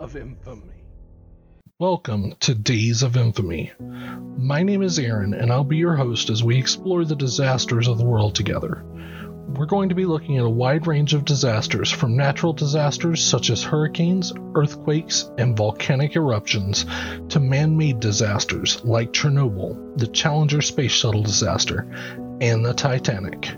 of Infamy. Welcome to Dayz of Infamy. My name is Aaron, and I'll be your host as we explore the disasters of the world together. We're going to be looking at a wide range of disasters, from natural disasters such as hurricanes, earthquakes, and volcanic eruptions, to man made disasters like Chernobyl, the Challenger space shuttle disaster, and the Titanic.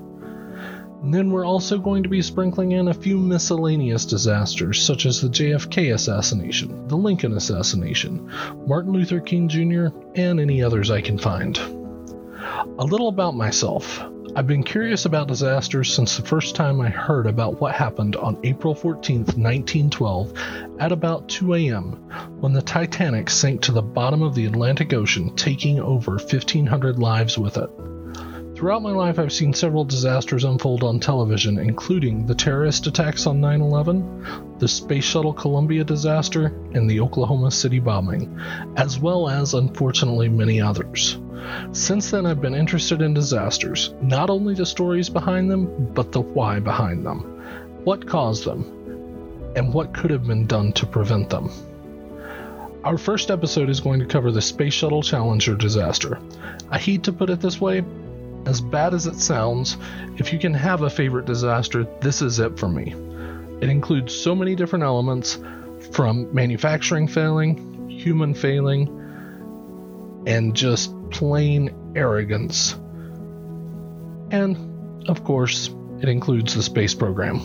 Then we're also going to be sprinkling in a few miscellaneous disasters, such as the JFK assassination, the Lincoln assassination, Martin Luther King Jr., and any others I can find. A little about myself. I've been curious about disasters since the first time I heard about what happened on April 14, 1912, at about 2 a.m., when the Titanic sank to the bottom of the Atlantic Ocean, taking over 1,500 lives with it. Throughout my life, I've seen several disasters unfold on television, including the terrorist attacks on 9 11, the Space Shuttle Columbia disaster, and the Oklahoma City bombing, as well as, unfortunately, many others. Since then, I've been interested in disasters, not only the stories behind them, but the why behind them. What caused them? And what could have been done to prevent them? Our first episode is going to cover the Space Shuttle Challenger disaster. I hate to put it this way, as bad as it sounds, if you can have a favorite disaster, this is it for me. It includes so many different elements from manufacturing failing, human failing, and just plain arrogance. And, of course, it includes the space program.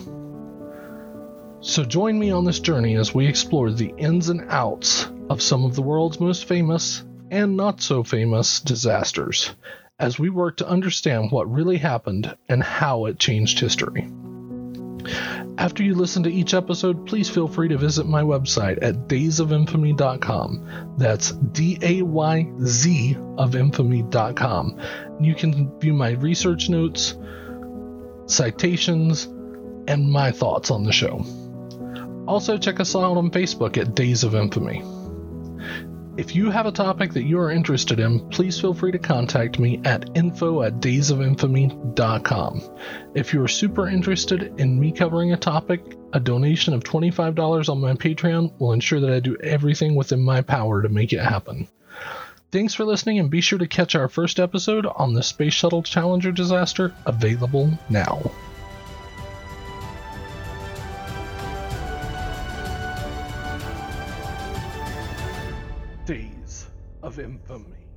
So join me on this journey as we explore the ins and outs of some of the world's most famous and not so famous disasters as we work to understand what really happened and how it changed history. After you listen to each episode, please feel free to visit my website at dayzofinfamy.com. That's D A Y Z of infamy.com. You can view my research notes, citations, and my thoughts on the show. Also, check us out on Facebook at Dayz of Infamy. If you have a topic that you are interested in, please feel free to contact me at info at dayzofinfamy.com. If you are super interested in me covering a topic, a donation of $25 on my Patreon will ensure that I do everything within my power to make it happen. Thanks for listening, and be sure to catch our first episode on the Space Shuttle Challenger disaster, available now. Dayz of Infamy.